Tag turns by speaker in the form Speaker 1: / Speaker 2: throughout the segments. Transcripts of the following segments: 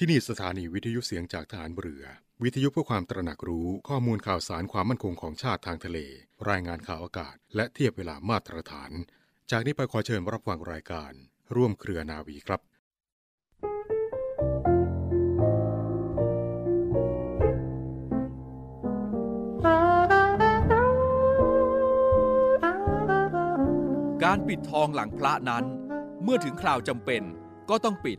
Speaker 1: ที่นี่สถานีวิทยุเสียงจากฐานเรือ วิทยุเพื่อความตระหนักรู้ข้อมูลข่าวสารความมั่นคงของชาติทางทะเล รายงานข่าวอากาศ และเทียบเวลามาตรฐาน จากนี้ไปขอเชิญรับฟังรายการ ร่วมเครือนาวีครับ
Speaker 2: การปิดทองหลังพระนั้น เมื่อถึงคราวจำเป็นก็ต้องปิด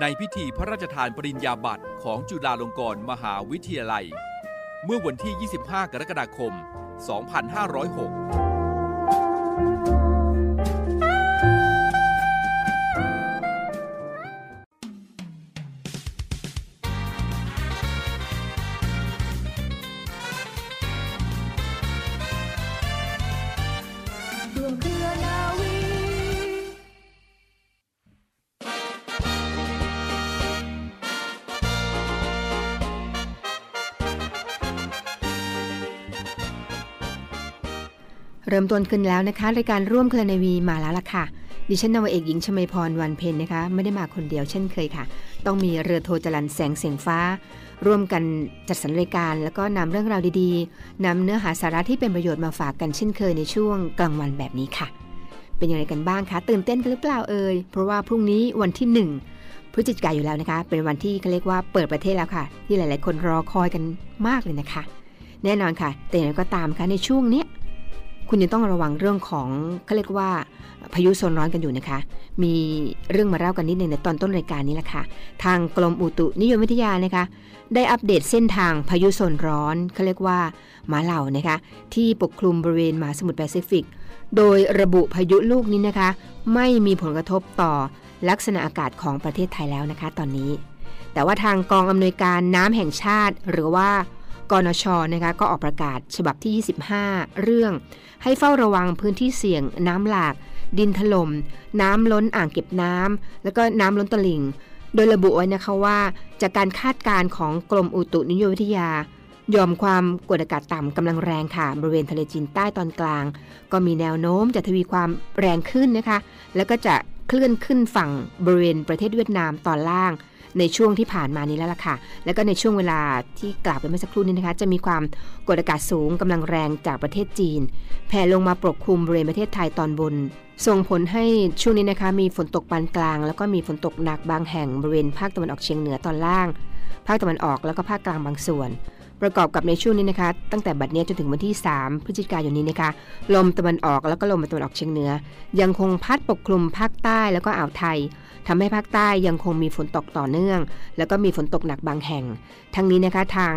Speaker 2: ในพิธีพระราชทานปริญญาบัตรของจุฬาลงกรณ์มหาวิทยาลัย เมื่อวันที่ 25 กรกฎาคม 2506
Speaker 3: เริ่
Speaker 4: มต้นขึ้นแล้วนะคะรายการร่วมเคลนวีมาแล้วล่ะค่ะ ดิฉันนวเอกหญิงชมาพรวันเพ็ญนะคะ ไม่ได้มาคนเดียวเช่นเคยค่ะ ต้องมีเรือโทจรันแสงเสียงฟ้า ร่วมกันจัดสรรรายการ แล้วก็นำเรื่องราวดีๆนำเนื้อหาสาระที่เป็นประโยชน์มาฝากกันเช่นเคยในช่วงกลางวันแบบนี้ค่ะ เป็นอย่างไรกันบ้างคะตื่นเต้นกันหรือเปล่าเอ่ยเพราะว่าพรุ่งนี้วันที่ 1พฤศจิกายนอยู่แล้วนะคะ เป็นวันที่เขาเรียกว่าเปิดประเทศแล้วค่ะ ที่หลาย ๆ คนรอคอยกันมากเลยนะคะ แน่นอนค่ะ แต่อย่างไรก็ตามค่ะในช่วงนี้ คุณยังต้องระวังเรื่องของเขาเรียกว่าพายุโซนร้อนกันอยู่นะคะ มีเรื่องมาเล่ากันนิดนึงในตอนต้นรายการนี้แหละค่ะ ทางกรมอุตุนิยมวิทยานะคะ ได้อัปเดตเส้นทางพายุโซนร้อนเขาเรียกว่าหมาเหล่านะคะ ที่ปกคลุมบริเวณมหาสมุทรแปซิฟิก โดยระบุพายุลูกนี้นะคะ ไม่มีผลกระทบต่อลักษณะอากาศของประเทศไทยแล้วนะคะ ตอนนี้ แต่ว่าทางกองอำนวยการน้ำแห่งชาติ หรือว่า กนชนะคะก็ออกประกาศฉบับที่ 25 เรื่อง ให้เฝ้าระวังพื้นที่เสี่ยง น้ำหลาก ดินถลม่มน้ำล้นอ่างเก็บน้ำแล้วก็น้ำล้นตลิ่ง โดยระบุไว้นะคะว่า จากการคาดการณ์ของกรมอุตุนิยมวิทยายอมความกดอากาศต่ำกำลังแรงค่ะ บริเวณทะเลจีนใต้ตอนกลาง ก็มีแนวโน้มจะทวีความแรงขึ้นนะคะ แล้วก็จะเคลื่อนขึ้นฝั่งบริเวณประเทศเวียดนามตอนล่าง ในช่วงที่ผ่านมานี้แล้วล่ะค่ะ แล้วก็ในช่วงเวลาที่กล่าวไปเมื่อสักครู่นี้นะคะ จะมีความกดอากาศสูงกำลังแรงจากประเทศจีน แผ่ลงมาปกคลุมบริเวณประเทศไทยตอนบน ส่งผลให้ช่วงนี้นะคะ มีฝนตกปานกลาง แล้วก็มีฝนตกหนักบางแห่งบริเวณภาคตะวันออกเฉียงเหนือตอนล่าง ภาคตะวันออกแล้วก็ภาคกลางบางส่วนประกอบกับในช่วงนี้นะคะ ตั้งแต่บัดนี้จนถึงวันที่ 3 พฤศจิกายนนี้นะคะ ลมตะวันออกแล้วก็ลมตะวันออกเฉียงเหนือ ยังคงพัดปกคลุมภาคใต้แล้วก็อ่าวไทย ทำให้ภาคใต้ยังคงมีฝนตกต่อเนื่อง แล้วก็มีฝนตกหนักบางแห่ง ทั้งนี้นะคะทาง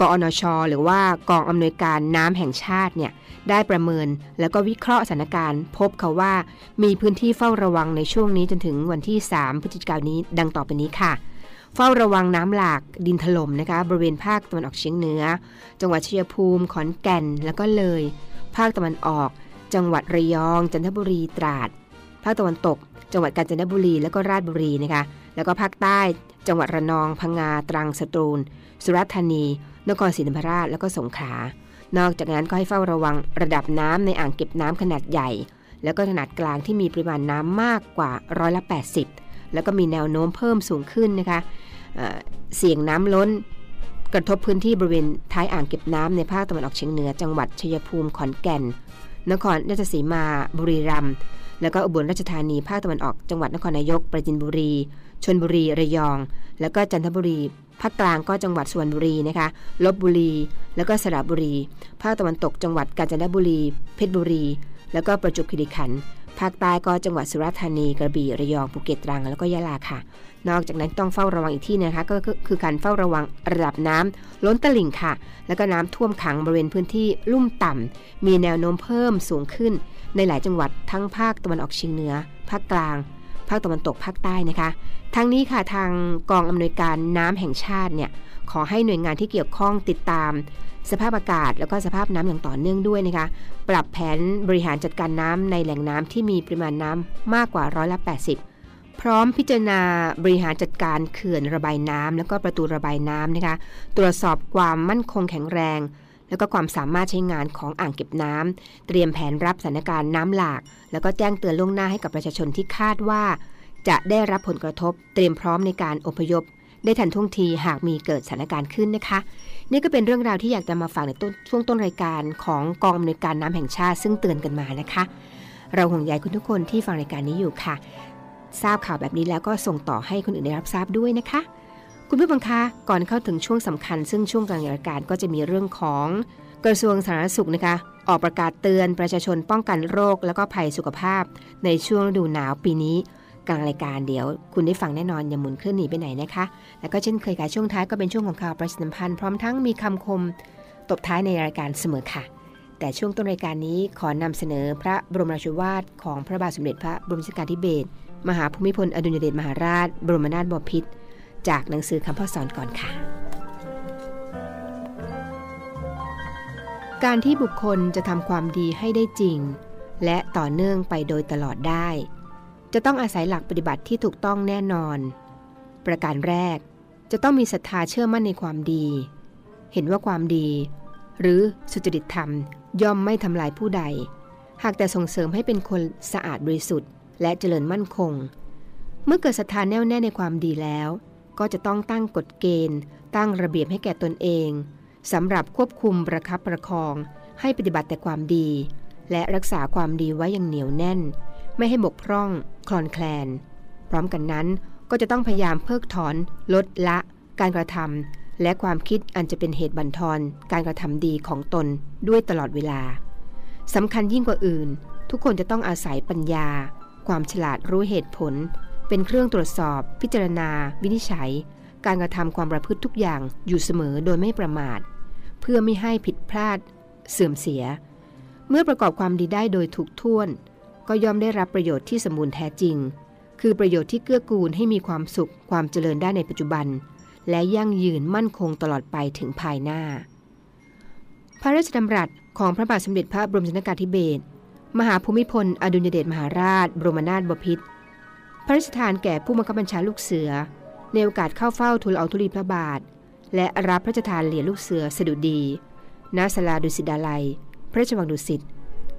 Speaker 4: กอนช หรือว่ากองอำนวยการน้ำแห่งชาติเนี่ยได้ประเมินแล้วก็วิเคราะห์สถานการณ์ พบเขาว่ามีพื้นที่เฝ้าระวังในช่วงนี้จนถึงวันที่ 3 พฤศจิกายนนี้ดังต่อไปนี้ค่ะ เฝ้าระวังน้ำหลากดินถล่มนะคะ บริเวณภาคตะวันออกเฉียงเหนือ จังหวัดชัยภูมิ ขอนแก่น แล้วก็เลย ภาคตะวันออก จังหวัดระยอง จันทบุรีตราด ภาคตะวันตก จังหวัดกาญจนบุรีแล้วก็ราชบุรีนะคะแล้วก็ภาคใต้จังหวัดระนองพังงาตรังสตูล สุราษฎร์ธานี นครศรีธรรมราชแล้วก็สงขลานอกจากนั้นก็ให้เฝ้าระวังระดับน้ำในอ่างเก็บน้ำขนาดใหญ่ แล้วก็ขนาดกลางที่มีปริมาณน้ำมากกว่าร้อยละ80 แล้วก็มีแนวโน้มเพิ่มสูงขึ้นนะคะเเสี่ยงน้ำล้นกระทบพื้นที่บริเวณท้ายอ่างเก็บน้ำในภาคตะวันออกเฉียงเหนือ จังหวัดชัยภูมิขอนแก่น นครราชสีมา บุรีรัมย์ แล้วก็อุบลราชธานีภาคตะวันออกจังหวัดนครนายกปราจินบุรีชนบุรีระยอง แล้วก็จันทบุรีภาคกลางก็จังหวัดสุวรรณบุรีนะคะลบบุรี แล้วก็สระบุรี ภาคตะวันตกจังหวัดกาญจนบุรี เพชรบุรี แล้วก็ประจวบคีรีขันธ์ภาคใต้ก็จังหวัดสุราษฎร์ธานีกระบี่ระยองภูเก็ตตรังแล้วก็ยะลาค่ะ นอกจากนั้นต้องเฝ้าระวังอีกที่นะคะก็คือการเฝ้าระวังระดับน้ำล้นตลิ่งค่ะ แล้วก็น้ำท่วมขังบริเวณพื้นที่ลุ่มต่ำมีแนวโน้มเพิ่มสูงขึ้น ในหลายจังหวัดทั้งภาคตะวันออกเฉียงเหนือ ภาคกลาง ภาคตะวันตกภาคใต้นะคะทั้งนี้ค่ะทางกองอำนวยการน้ำแห่งชาติเนี่ยขอให้หน่วยงานที่เกี่ยวข้องติดตาม สภาพอากาศ แล้วก็สภาพน้ำอย่างต่อเนื่องด้วยนะคะ ปรับแผนบริหารจัดการน้ำในแหล่งน้ำที่มีปริมาณน้ำมากกว่าร้อยละ80 พร้อมพิจารณาบริหารจัดการเขื่อนระบายน้ำแล้วก็ประตูระบายน้ำนะคะตรวจสอบความมั่นคงแข็งแรง แล้วก็ความสามารถใช้งานของอ่างเก็บน้ำเตรียมแผนรับสถานการณ์น้ำหลาก แล้วก็แจ้งเตือนล่วงหน้าให้กับประชาชนที่คาดว่า จะได้รับผลกระทบ เตรียมพร้อมในการอพยพ ได้ทันท่วงทีหากมีเกิดสถานการณ์ขึ้นนะคะ นี่ก็เป็นเรื่องราวที่อยากจะมาฝากในต้นช่วงต้นรายการของกองอำนวยการน้ำแห่งชาติ ซึ่งเตือนกันมานะคะ เราห่วงใยคุณทุกคนที่ฟังรายการนี้อยู่ค่ะ ทราบข่าวแบบนี้แล้วก็ส่งต่อให้คนอื่นได้รับทราบด้วยนะคะ คุณผู้ฟังคะก่อนเข้าถึงช่วงสำคัญ ซึ่งช่วงกลางรายการก็จะมีเรื่องของกระทรวงสาธารณสุขนะคะ ออกประกาศเตือนประชาชนป้องกันโรค แล้วก็ภัยสุขภาพ ในช่วงฤดูหนาวปีนี้กลางรายการเดี๋ยว คุณได้ฟังแน่นอนอย่าหมุนเคลื่อนหนีไปไหนนะคะ แล้วก็เช่นเคยค่ะช่วงท้ายก็เป็นช่วงของข่าวประชาสัมพันธ์พร้อมทั้งมีคำคมตบท้ายในรายการเสมอค่ะ แต่ช่วงต้นรายการนี้ขอนำเสนอพระบรมราชวาทของพระบาทสมเด็จพระบรมชนกาธิเบศร มหาภูมิพลอดุลยเดชมหาราช บรมนาถบพิตรจากหนังสือคำพ่อสอนก่อนค่ะ การที่บุคคลจะทำความดีให้ได้จริง และต่อเนื่องไปโดยตลอดได้ จะต้องอาศัยหลักปฏิบัติที่ถูกต้องแน่นอน ประการแรกจะต้องมีศรัทธาเชื่อมั่นในความดี เห็นว่าความดี หรือสุจริตธรรมย่อมไม่ทำลายผู้ใด หากแต่ส่งเสริมให้เป็นคนสะอาดบริสุทธิ์ และเจริญมั่นคง เมื่อเกิดศรัทธาแน่วแน่ในความดีแล้ว ก็จะต้องตั้งกฎเกณฑ์ ตั้งระเบียบให้แก่ตนเองสำหรับควบคุมประคับประคองให้ปฏิบัติแต่ความดี และรักษาความดีไว้อย่างเหนียวแน่น ไม่ให้บกพร่อง คลอนแคลน พร้อมกันนั้นก็จะต้องพยายามเพิกถอน ลดละ การกระทำและความคิดอันจะเป็นเหตุบั่นทอนการกระทำดีของตนด้วยตลอดเวลาสำคัญยิ่งกว่าอื่น ทุกคนจะต้องอาศัยปัญญา ความฉลาดรู้เหตุผล เป็นเครื่องตรวจสอบ พิจารณา วินิจฉัย การกระทำความประพฤติทุกอย่างอยู่เสมอโดยไม่ประมาท เพื่อไม่ให้ผิดพลาด เสื่อมเสีย เมื่อประกอบความดีได้โดยถูกท่วน ก็ย่อมได้รับประโยชน์ที่สมบูรณ์แท้จริง คือประโยชน์ที่เกื้อกูลให้มีความสุขความเจริญได้ในปัจจุบัน และยั่งยืนมั่นคงตลอดไปถึงภายหน้า พระราชดำรัสของพระบาทสมเด็จพระบรมชนกาธิเบศร มหาภูมิพล อดุญเดชมหาราช บรมนาถบพิตรพระราชทานแก่ผู้บังคับบัญชาลูกเสือ ในโอกาสเข้าเฝ้าทูลเอาธุลีพระบาท และรับพระราชทานเหรียญลูกเสือสดุดีณสลาดุสิตดาลัย พระราชวังดุสิต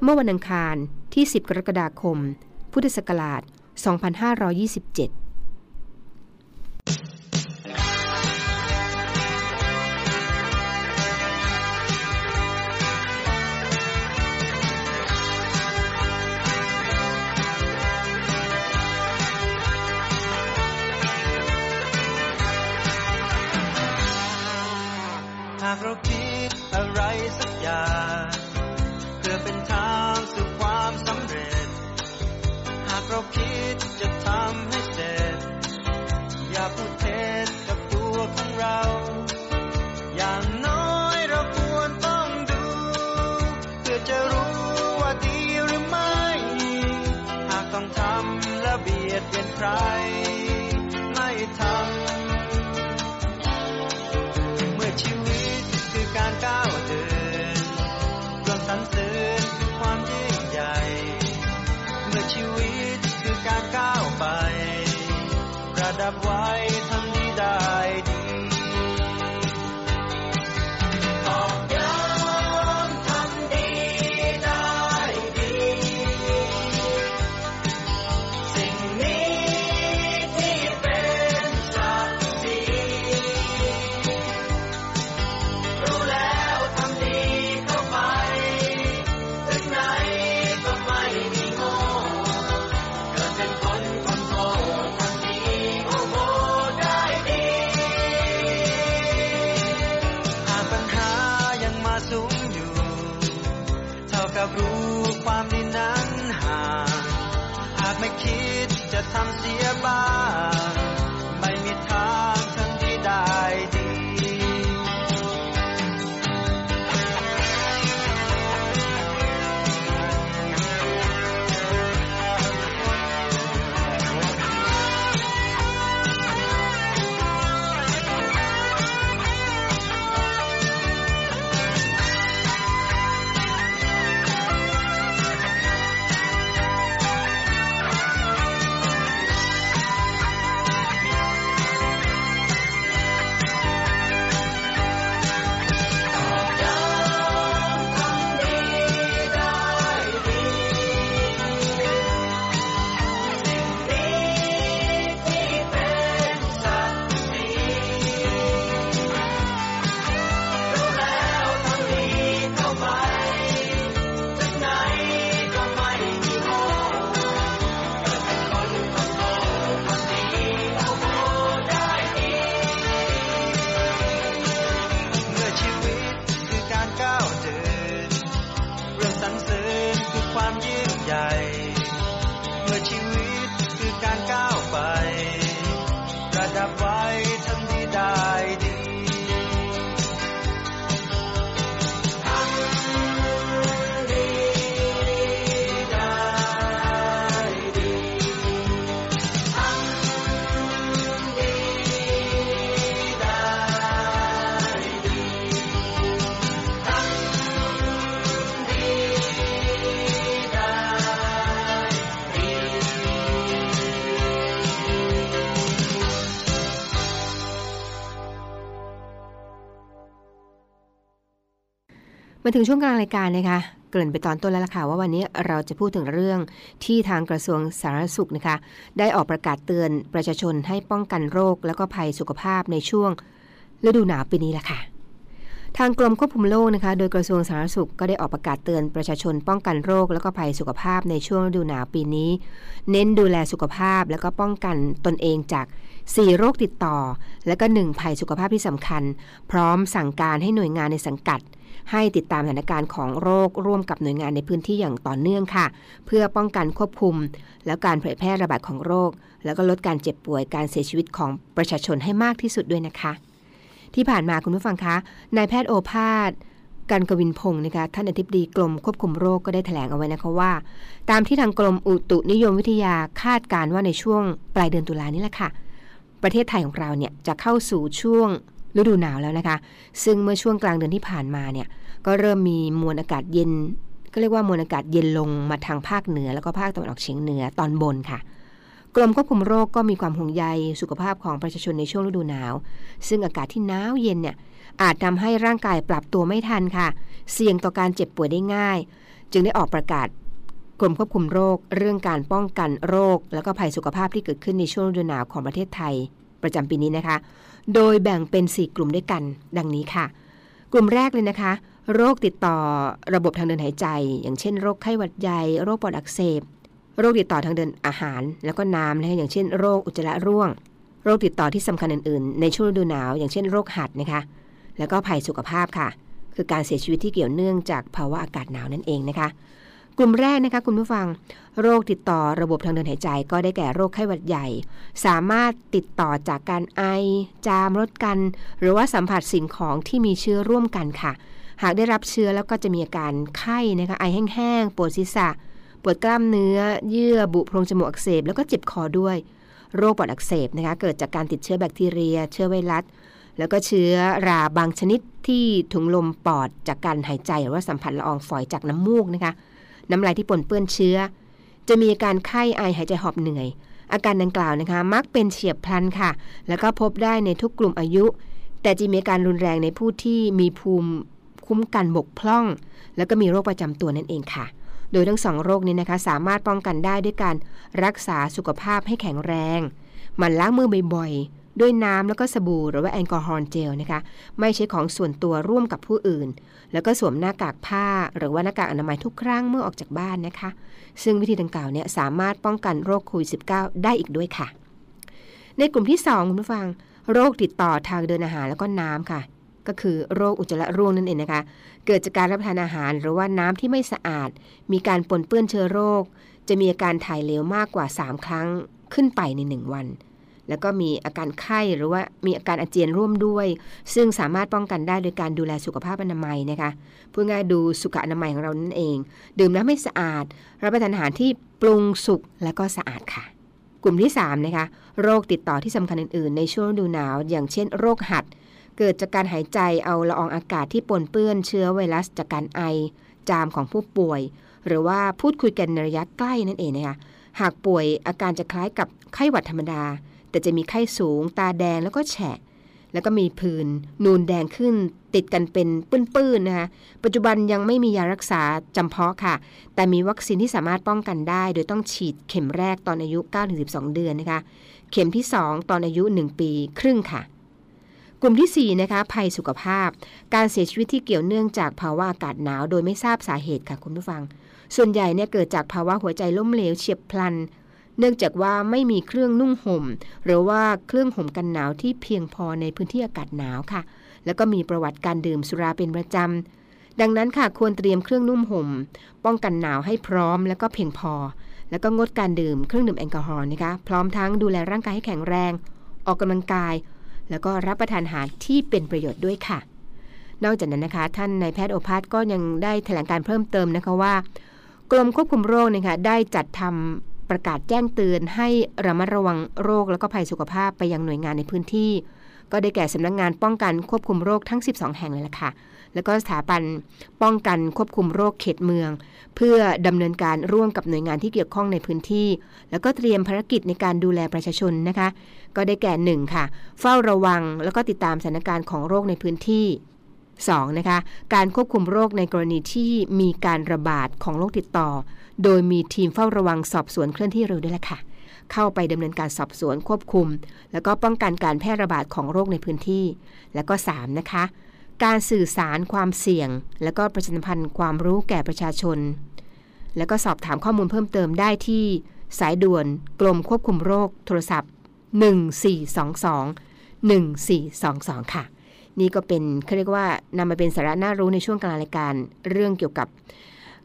Speaker 4: เมื่อวันอังคารที่ 10 กรกฎาคม พุทธศักราช 2527
Speaker 5: รไม่ทำ เมื่อชีวิตคือการก้าวเดินรวมสันเสริญคือความยิ่งใหญ่ เมื่อชีวิตคือการก้าวไปประดับไว้ เท่ากับรู้ความดีนั้นห่างหากไม่คิดจะทำเสียบ้าง
Speaker 4: มาถึงช่วงกลางรายการนะคะเกริ่นไปตอนต้นแล้วล่ะค่ะว่าวันนี้เราจะพูดถึงเรื่องที่ทางกระทรวงสาธารณสุขนะคะ ได้ออกประกาศเตือนประชาชนให้ป้องกันโรค แล้วก็ภัยสุขภาพในช่วงฤดูหนาวปีนี้แหละค่ะ ทางกรมควบคุมโรคนะคะ โดยกระทรวงสาธารณสุขก็ได้ออกประกาศเตือนประชาชนป้องกันโรค แล้วก็ภัยสุขภาพในช่วงฤดูหนาวปีนี้ เน้นดูแลสุขภาพ แล้วก็ป้องกันตนเองจาก4โรคติดต่อ และก็1ภัยสุขภาพที่สำคัญ พร้อมสั่งการให้หน่วยงานในสังกัด ให้ติดตามสถานการณ์ของโรคร่วมกับหน่วยงานในพื้นที่อย่างต่อเนื่องค่ะ เพื่อป้องกันควบคุม แล้วการเผยแพร่ระบาดของโรค แล้วก็ลดการเจ็บป่วยการเสียชีวิตของประชาชนให้มากที่สุดด้วยนะคะ ที่ผ่านมาคุณผู้ฟังคะนายแพทย์โอภาสกันกวินพงศ์นะคะท่านอธิบดีกรมควบคุมโรคก็ได้แถลงเอาไว้นะคะว่า ตามที่ทางกรมอุตุนิยมวิทยาคาดการณ์ว่าในช่วงปลายเดือนตุลานี่แหละค่ะ ประเทศไทยของเราเนี่ยจะเข้าสู่ช่วง ฤดูหนาวแล้วนะคะ ซึ่งเมื่อช่วงกลางเดือนที่ผ่านมาเนี่ย ก็เริ่มมีมวลอากาศเย็น ก็เรียกว่ามวลอากาศเย็นลงมาทางภาคเหนือ แล้วก็ภาคตะวันออกเฉียงเหนือตอนบนค่ะ กรมควบคุมโรคก็มีความห่วงใยสุขภาพของประชาชนในช่วงฤดูหนาว ซึ่งอากาศที่หนาวเย็นเนี่ยอาจทำให้ร่างกายปรับตัวไม่ทันค่ะ เสี่ยงต่อการเจ็บป่วยได้ง่าย จึงได้ออกประกาศกรมควบคุมโรค เรื่องการป้องกันโรค แล้วก็ภัยสุขภาพที่เกิดขึ้นในช่วงฤดูหนาวของประเทศไทย ประจำปีนี้นะคะ โดยแบ่งเป็น 4 กลุ่มด้วยกัน ดังนี้ค่ะ กลุ่มแรกเลยนะคะ โรคติดต่อระบบทางเดินหายใจ อย่างเช่นโรคไข้หวัดใหญ่โรคปอดอักเสบ โรคติดต่อทางเดินอาหาร แล้วก็น้ำนะคะอย่างเช่นโรคอุจจาระร่วง โรคติดต่อที่สำคัญอื่นๆ ในช่วงฤดูหนาว อย่างเช่นโรคหัดนะคะ แล้วก็ภัยสุขภาพค่ะ คือการเสียชีวิตที่เกี่ยวเนื่องจากภาวะอากาศหนาวนั่นเองนะคะ กลุ่มแรกนะคะคุณผู้ฟัง โรคติดต่อระบบทางเดินหายใจ ก็ได้แก่โรคไข้หวัดใหญ่ สามารถติดต่อจากการไอ จามรดกัน หรือว่าสัมผัสสิ่งของที่มีเชื้อร่วมกันค่ะ หากได้รับเชื้อแล้วก็จะมีอาการไข้นะคะไอแห้งๆปวดศีรษะปวดกล้ามเนื้อ เยื่อบุโพรงจมูกอักเสบแล้วก็เจ็บคอด้วย โรคปอดอักเสบนะคะเกิดจากการติดเชื้อแบคทีเรีย เชื้อไวรัสแล้วก็เชื้อราบางชนิดที่ถุงลมปอดจากการหายใจหรือว่าสัมผัสละอองฝอยจากน้ำมูกนะคะ น้ำลายที่ปนเปื้อนเชื้อ จะมีอาการไข้ไอหายใจหอบเหนื่อย อาการดังกล่าวนะคะ มักเป็นเฉียบพลันค่ะ แล้วก็พบได้ในทุกกลุ่มอายุ แต่จะมีอาการรุนแรงในผู้ที่มีภูมิคุ้มกันบกพร่อง แล้วก็มีโรคประจำตัวนั่นเองค่ะ โดยทั้งสองโรคนี้นะคะ สามารถป้องกันได้ด้วยการรักษาสุขภาพให้แข็งแรงหมั่นล้างมือบ่อยๆ ด้วยน้ำแล้วก็สบู่หรือว่าแอลกอฮอล์เจลนะคะ ไม่ใช้ของส่วนตัวร่วมกับผู้อื่น แล้วก็สวมหน้ากากผ้า หรือว่าหน้ากากอนามัยทุกครั้งเมื่อออกจากบ้านนะคะ ซึ่งวิธีดังกล่าวเนี่ยสามารถป้องกันโรคโควิด -19 ได้อีกด้วยค่ะ ในกลุ่มที่ 2 คุณผู้ฟัง โรคติดต่อทางเดินอาหารแล้วก็น้ำค่ะ ก็คือโรคอุจจาระร่วงนั่นเองนะคะ เกิดจากการรับประทานอาหารหรือว่าน้ำที่ไม่สะอาด มีการปนเปื้อนเชื้อโรค จะมีอาการถ่ายเหลวมากกว่า 3 ครั้งขึ้นไปใน 1 วัน แล้วก็มีอาการไข้หรือว่ามีอาการอาเจียนร่วมด้วย ซึ่งสามารถป้องกันได้โดยการดูแลสุขภาพอนามัยนะคะพูดง่ายดูสุขอนามัยของเรานั่นเอง ดื่มน้ำให้สะอาด รับประทานอาหารที่ปรุงสุกและก็สะอาดค่ะ กลุ่มที่3นะคะโรคติดต่อที่สำคัญอื่นๆ ในช่วงฤดูหนาว อย่างเช่น โรคหัด เกิดจากการหายใจเอาละอองอากาศที่ปนเปื้อนเชื้อไวรัส จากการไอ จามของผู้ป่วย หรือว่าพูดคุยกันในระยะใกล้นั่นเองนะคะหากป่วยอาการจะคล้ายกับไข้หวัดธรรมดา แต่จะมีไข้สูง ตาแดงแล้วก็แฉะ แล้วก็มีผื่นนูนแดงขึ้นติดกันเป็นปื้นๆนะคะ ปัจจุบันยังไม่มียารักษาจำเพาะค่ะ แต่มีวัคซีนที่สามารถป้องกันได้ โดยต้องฉีดเข็มแรกตอนอายุ 9-12 เดือนนะคะ เข็มที่ 2 ตอนอายุ 1 ปีครึ่งค่ะกลุ่มที่ 4 นะคะ ภัยสุขภาพ การเสียชีวิตที่เกี่ยวเนื่องจากภาวะอากาศหนาว โดยไม่ทราบสาเหตุค่ะคุณผู้ฟัง ส่วนใหญ่เนี่ยเกิดจากภาวะหัวใจล้มเหลวเฉียบพลัน เนื่องจากว่าไม่มีเครื่องนุ่งห่ม หรือว่าเครื่องห่มกันหนาวที่เพียงพอในพื้นที่อากาศหนาวค่ะ แล้วก็มีประวัติการดื่มสุราเป็นประจำ ดังนั้นค่ะควรเตรียมเครื่องนุ่มห่ม ป้องกันหนาวให้พร้อมแล้วก็เพียงพอ แล้วก็งดการดื่มเครื่องดื่มแอลกอฮอล์นะคะ พร้อมทั้งดูแลร่างกายให้แข็งแรง ออกกำลังกาย แล้วก็รับประทานอาหารที่เป็นประโยชน์ด้วยค่ะ นอกจากนั้นนะคะ ท่านนายแพทย์โอภาสก็ยังได้แถลงการเพิ่มเติมนะคะว่ากรมควบคุมโรคนะคะได้จัดทำ ประกาศแจ้งเตือนให้ระมัดระวังโรคแล้วก็ภัยสุขภาพไปยังหน่วยงานในพื้นที่ ก็ได้แก่สำนักงานป้องกันควบคุมโรคทั้ง 12 แห่งเลยล่ะค่ะ แล้วก็สถาบันป้องกันควบคุมโรคเขตเมือง เพื่อดำเนินการร่วมกับหน่วยงานที่เกี่ยวข้องในพื้นที่ แล้วก็เตรียมภารกิจในการดูแลประชาชนนะคะ ก็ได้แก่หนึ่งค่ะ เฝ้าระวังแล้วก็ติดตามสถานการณ์ของโรคในพื้นที่ 2. นะคะ การควบคุมโรคในกรณีที่มีการระบาดของโรคติดต่อ โดยมีทีมเฝ้าระวังสอบสวนเคลื่อนที่เร็วด้วยล่ะค่ะ เข้าไปดำเนินการสอบสวนควบคุม แล้วก็ป้องกันการแพร่ระบาดของโรคในพื้นที่ แล้วก็ 3. นะคะ การสื่อสารความเสี่ยง แล้วก็ประชาพันธ์ความรู้แก่ประชาชน แล้วก็สอบถามข้อมูลเพิ่มเติมได้ที่สายด่วนกรมควบคุมโรคโทรศัพท์ 1422 1422 ค่ะ นี่ก็เป็นเขาเรียกว่านำมาเป็นสาระน่ารู้ในช่วงกลางรายการเรื่องเกี่ยวกับ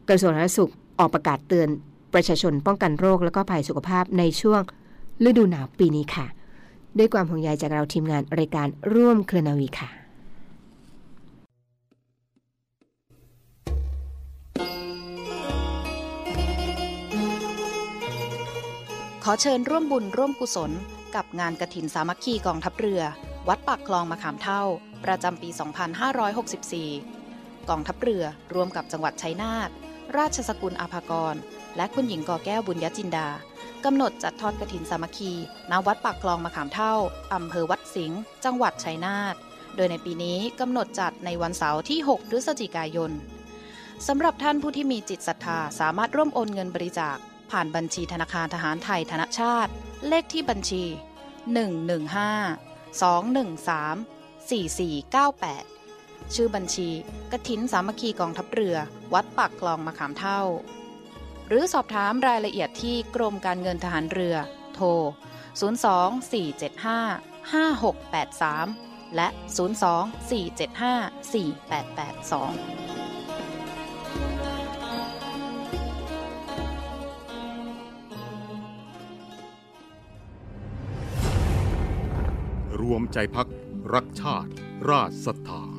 Speaker 4: กระทรวงสาธารณสุข ออกประกาศเตือนประชาชนป้องกันโรค และก็ภัยสุขภาพในช่วงฤดูหนาวปีนี้ค่ะ ด้วยความห่วงใยจากเราทีมงานรายการร่วมเครือนาวีค่ะ
Speaker 6: ขอเชิญร่วมบุญร่วมกุศล กับงานกระถินสามัคคีกองทัพเรือ วัดปากคลองมะขามเท่า ประจำปี 2564 กองทัพเรือร่วมกับจังหวัดชัยนาท ราชสกุลอาภากร และคุณหญิงกอแก้วบุญยจินดากำหนดจัดทอดกระถินสามัคคีณวัดปากคลองมะขามเท่าอำเภอวัดสิงห์จังหวัดชัยนาทโดยในปีนี้กำหนดจัดในวันเสาร์ที่ 6 พฤศจิกายนสำหรับท่านผู้ที่มีจิตศรัทธาสามารถร่วมโอนเงินบริจาค ผ่านบัญชีธนาคารทหารไทยธนชาติ เลขที่บัญชี 115 213 4498 ชื่อบัญชีกฐินสามัคคีกองทัพเรือ วัดปากคลองมะขามเท่า หรือสอบถามรายละเอียดที่กรมการเงินทหารเรือ โทร 02 475 5683 และ 02 475 4882
Speaker 1: รวมใจพักรักชาติ ราชศรัทธา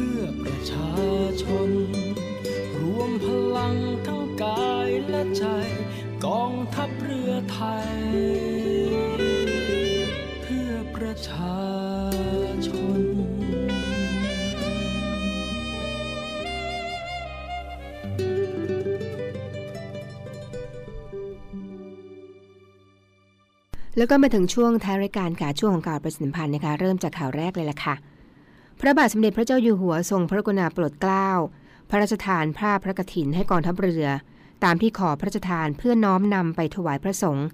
Speaker 7: พื่อประชาชน รวมพลังทั้งกายและใจ กองทัพเรือไทย เพื่อประชาชน
Speaker 4: แล้วก็มาถึงช่วงท้ายรายการค่ะช่วงของข่าวประชาสัมพันธ์นะคะเริ่มจากข่าวแรกเลยล่ะค่ะ พระบาทสมเด็จพระเจ้าอยู่หัวทรงพระกรุณาโปรดเกล้า พระราชทานผ้าพระกฐินให้กองทัพเรือ ตามที่ขอพระราชทานเพื่อน้อมนำไปถวายพระสงฆ์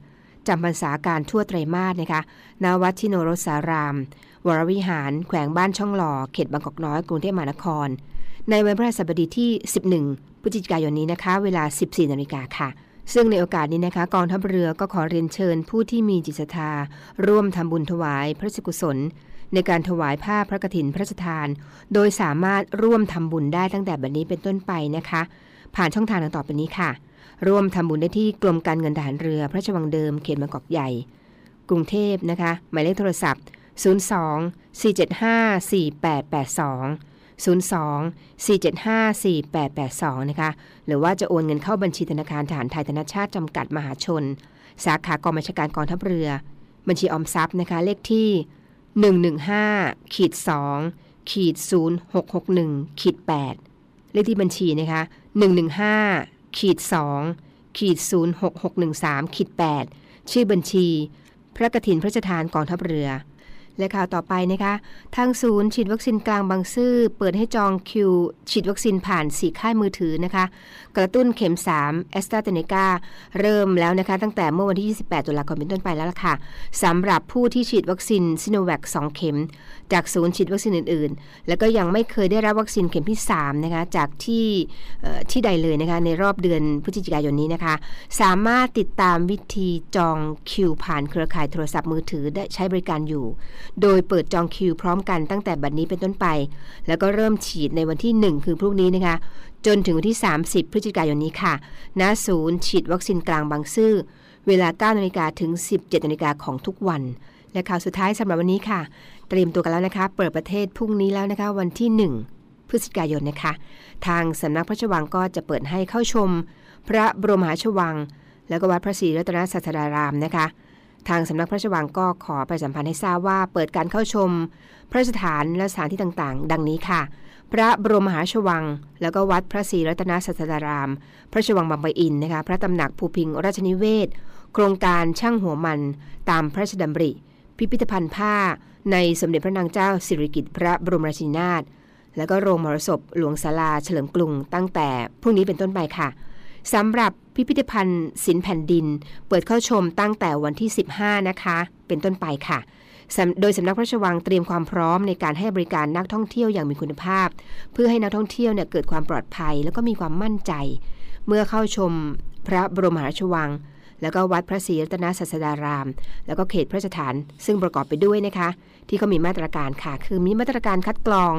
Speaker 4: จำพรรษาการทั่วไตรมาสนะคะณวัดชิโนรสาราม วรวิหาร แขวงบ้านช่องหล่อ เขตบางกอกน้อย กรุงเทพมหานคร ในวันพฤหัสบดีที่ 11 พฤศจิกายนนี้นะคะ เวลา 14นาฬิกาค่ะ ซึ่งในโอกาสนี้นะคะ กองทัพเรือก็ขอเรียนเชิญผู้ที่มีจิตศรัทธาร่วมทำบุญถวายพระราชกุศล ในการถวายผ้าพระกฐินพระราชทาน โดยสามารถร่วมทำบุญได้ตั้งแต่บัดนี้เป็นต้นไปนะคะ ผ่านช่องทางดังต่อไปนี้ค่ะ ร่วมทำบุญได้ที่กรมการเงินทหารเรือพระราชวังเดิมเขตบางกอกใหญ่ กรุงเทพนะคะ หมายเลขโทรศัพท์ 02 475 4882 02 475 4882 นะคะ หรือว่าจะโอนเงินเข้าบัญชีธนาคารทหารไทยธนชาติจำกัดมหาชน สาขากองบัญชาการกองทัพเรือ บัญชีออมทรัพย์นะคะ เลขที่ 115ขีด2ขีด0661ขีด8เลขที่บัญชีนะคะ115ขีด2ขีด06613ขีด8ชื่อบัญชี พระกฐินพระราชทานกองทัพเรือ และข่าวต่อไปนะคะ ทางศูนย์ฉีดวัคซีนกลางบางซื่อเปิดให้จองคิว ฉีดวัคซีนผ่าน4ค่ายมือถือนะคะ กระตุ้นเข็ม3แอสตราเซเนกาเริ่มแล้วนะคะ ตั้งแต่เมื่อวันที่ 28 ตุลาคมเป็นต้นไปแล้วล่ะค่ะสำหรับผู้ที่ฉีดวัคซีนซิโนแวค2เข็ม จากศูนย์ฉีดวัคซีนอื่นๆ แล้วก็ยังไม่เคยได้รับวัคซีนเข็มที่3นะคะจากที่ที่ใดเลยนะคะในรอบเดือนพฤศจิกายนนี้นะคะ สามารถติดตามวิธีจองคิวผ่านเครือข่ายโทรศัพท์มือถือได้ใช้บริการอยู่โดยเปิดจองคิวพร้อมกันตั้งแต่บัดนี้เป็นต้นไป แล้วก็เริ่มฉีดในวันที่ 1 คือพรุ่งนี้นะคะ จนถึงวันที่ 30 พฤศจิกายนนี้ค่ะ ณ ศูนย์ฉีดวัคซีนกลางบางซื่อ เวลา9นาฬิกาถึง 17นาฬิกาของทุกวัน และข่าวสุดท้ายสำหรับวันนี้ค่ะ เตรียมตัวกันแล้วนะคะ เปิดประเทศพรุ่งนี้แล้วนะคะ วันที่ 1 พฤศจิกายนนะคะ ทางสำนักพระราชวังก็จะเปิดให้เข้าชม พระบรมหาราชวัง แล้วก็วัดพระศรีรัตนศาสดารามนะคะ ทางสำนักพระราชวังก็ขอประชาสัมพันธ์ให้ทราบว่าเปิดการเข้าชม พระสถานและสถานที่ต่างๆ ดังนี้ค่ะ พระบรมมหาชวัง แล้วก็วัดพระศรีรัตนศาสดาราม พระราชวังบางปะอินนะคะพระตำหนักภูพิงราชนิเวศ โครงการช่างหัวมันตามพระราชดำริ พิพิธภัณฑ์ผ้า ในสมเด็จพระนางเจ้าสิริกิติ์พระบรมราชินีนาถแล้วก็โรงมรสพหลวงศาลาเฉลิมกรุงตั้งแต่พรุ่งนี้เป็นต้นไปค่ะสำหรับ พิพิธภัณฑ์ศิลป์แผ่นดิน เปิดเข้าชมตั้งแต่วันที่ 15 นะคะ เป็นต้นไปค่ะโดยสำนักพระราชวังเตรียมความพร้อมในการให้บริการนักท่องเที่ยวอย่างมีคุณภาพ เพื่อให้นักท่องเที่ยวเนี่ยเกิดความปลอดภัย แล้วก็มีความมั่นใจ เมื่อเข้าชมพระบรมราชวัง แล้วก็วัดพระศรีรัตนศาสดาราม แล้วก็เขตพระราชฐาน ซึ่งประกอบไปด้วยนะคะ ที่เขามีมาตรการค่ะ คือมีมาตรการคัดกรอง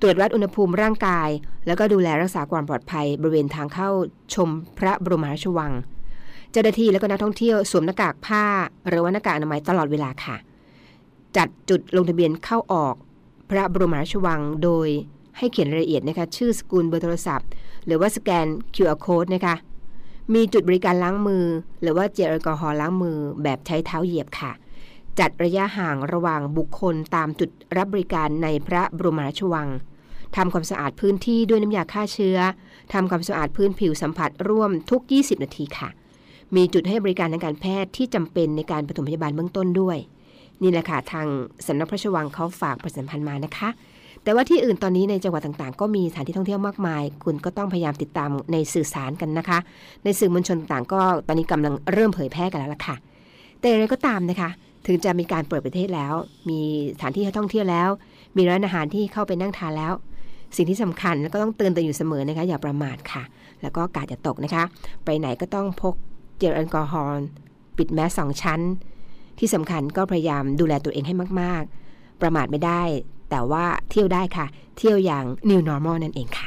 Speaker 4: ตรวจวัดอุณหภูมิร่างกาย แล้วก็ดูแลรักษาความปลอดภัย บริเวณทางเข้าชมพระบรมราชวัง เจ้าหน้าที่และก็นักท่องเที่ยวสวมหน้ากากผ้า หรือว่าหน้ากากอนามัยตลอดเวลาค่ะ จัดจุดลงทะเบียนเข้าออก พระบรมราชวังโดยให้เขียนรายละเอียดนะคะชื่อสกุลเบอร์โทรศัพท์ หรือว่าสแกน QR code นะคะมีจุดบริการล้างมือ หรือว่าเจลแอลกอฮอล์ล้างมือแบบใช้เท้าเหยียบค่ะ จัดระยะห่างระหว่างบุคคลตามจุดรับบริการในพระบรมราชวังทำความสะอาดพื้นที่ด้วยน้ำยาฆ่าเชื้อทำความสะอาดพื้นผิวสัมผัสร่วมทุก 20 นาทีค่ะ มีจุดให้บริการทางการแพทย์ที่จำเป็นในการปฐมพยาบาลเบื้องต้นด้วย นี่แหละค่ะทางสำนักพระราชวังเขาฝากประชาสัมพันธ์มานะคะ แต่ว่าที่อื่นตอนนี้ในจังหวัดต่างๆ ก็มีสถานที่ท่องเที่ยวมากมาย คุณก็ต้องพยายามติดตามในสื่อสารกันนะคะ ในสื่อมวลชนต่างๆก็ตอนนี้กำลังเริ่มเผยแพร่กันแล้วล่ะค่ะ แต่อย่างไรก็ตามนะคะ ถึงจะมีการเปิดประเทศแล้ว มีสถานที่ท่องเที่ยวแล้ว มีร้านอาหารที่เข้าไปนั่งทานแล้ว สิ่งที่สำคัญแล้วก็ต้องเตือนตัวอยู่เสมอนะคะ อย่าประมาทค่ะ แล้วก็กาดอย่าตกนะคะ ไปไหนก็ต้องพกเจลแอลกอฮอล์ปิดแมสสองชั้น ที่สำคัญก็พยายามดูแลตัวเองให้มาก ๆ ประมาทไม่ได้ แต่ว่าเที่ยวได้ค่ะ เที่ยวอย่าง new normal นั่นเองค่ะ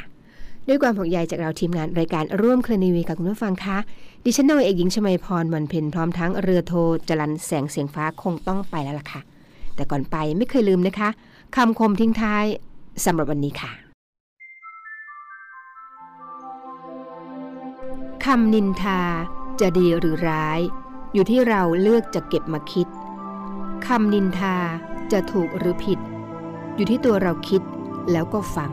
Speaker 4: ด้วยความห่วงใยจากเราทีมงานรายการร่วมเคลนีวีกับคุณผู้ฟังคะ ดิฉันนาวเอกหญิงชมาพรวันเพ็ญพร้อมทั้งเรือโทจรันแสงเสียงฟ้าคงต้องไปแล้วล่ะค่ะ แต่ก่อนไปไม่เคยลืมนะคะคำคมทิ้งท้ายสำหรับวันนี้ค่ะคำนินทาจะดีหรือร้าย อยู่ที่เราเลือกจะเก็บมาคิดคำนินทาจะถูกหรือผิด อยู่ที่ตัวเราคิดแล้วก็ฟัง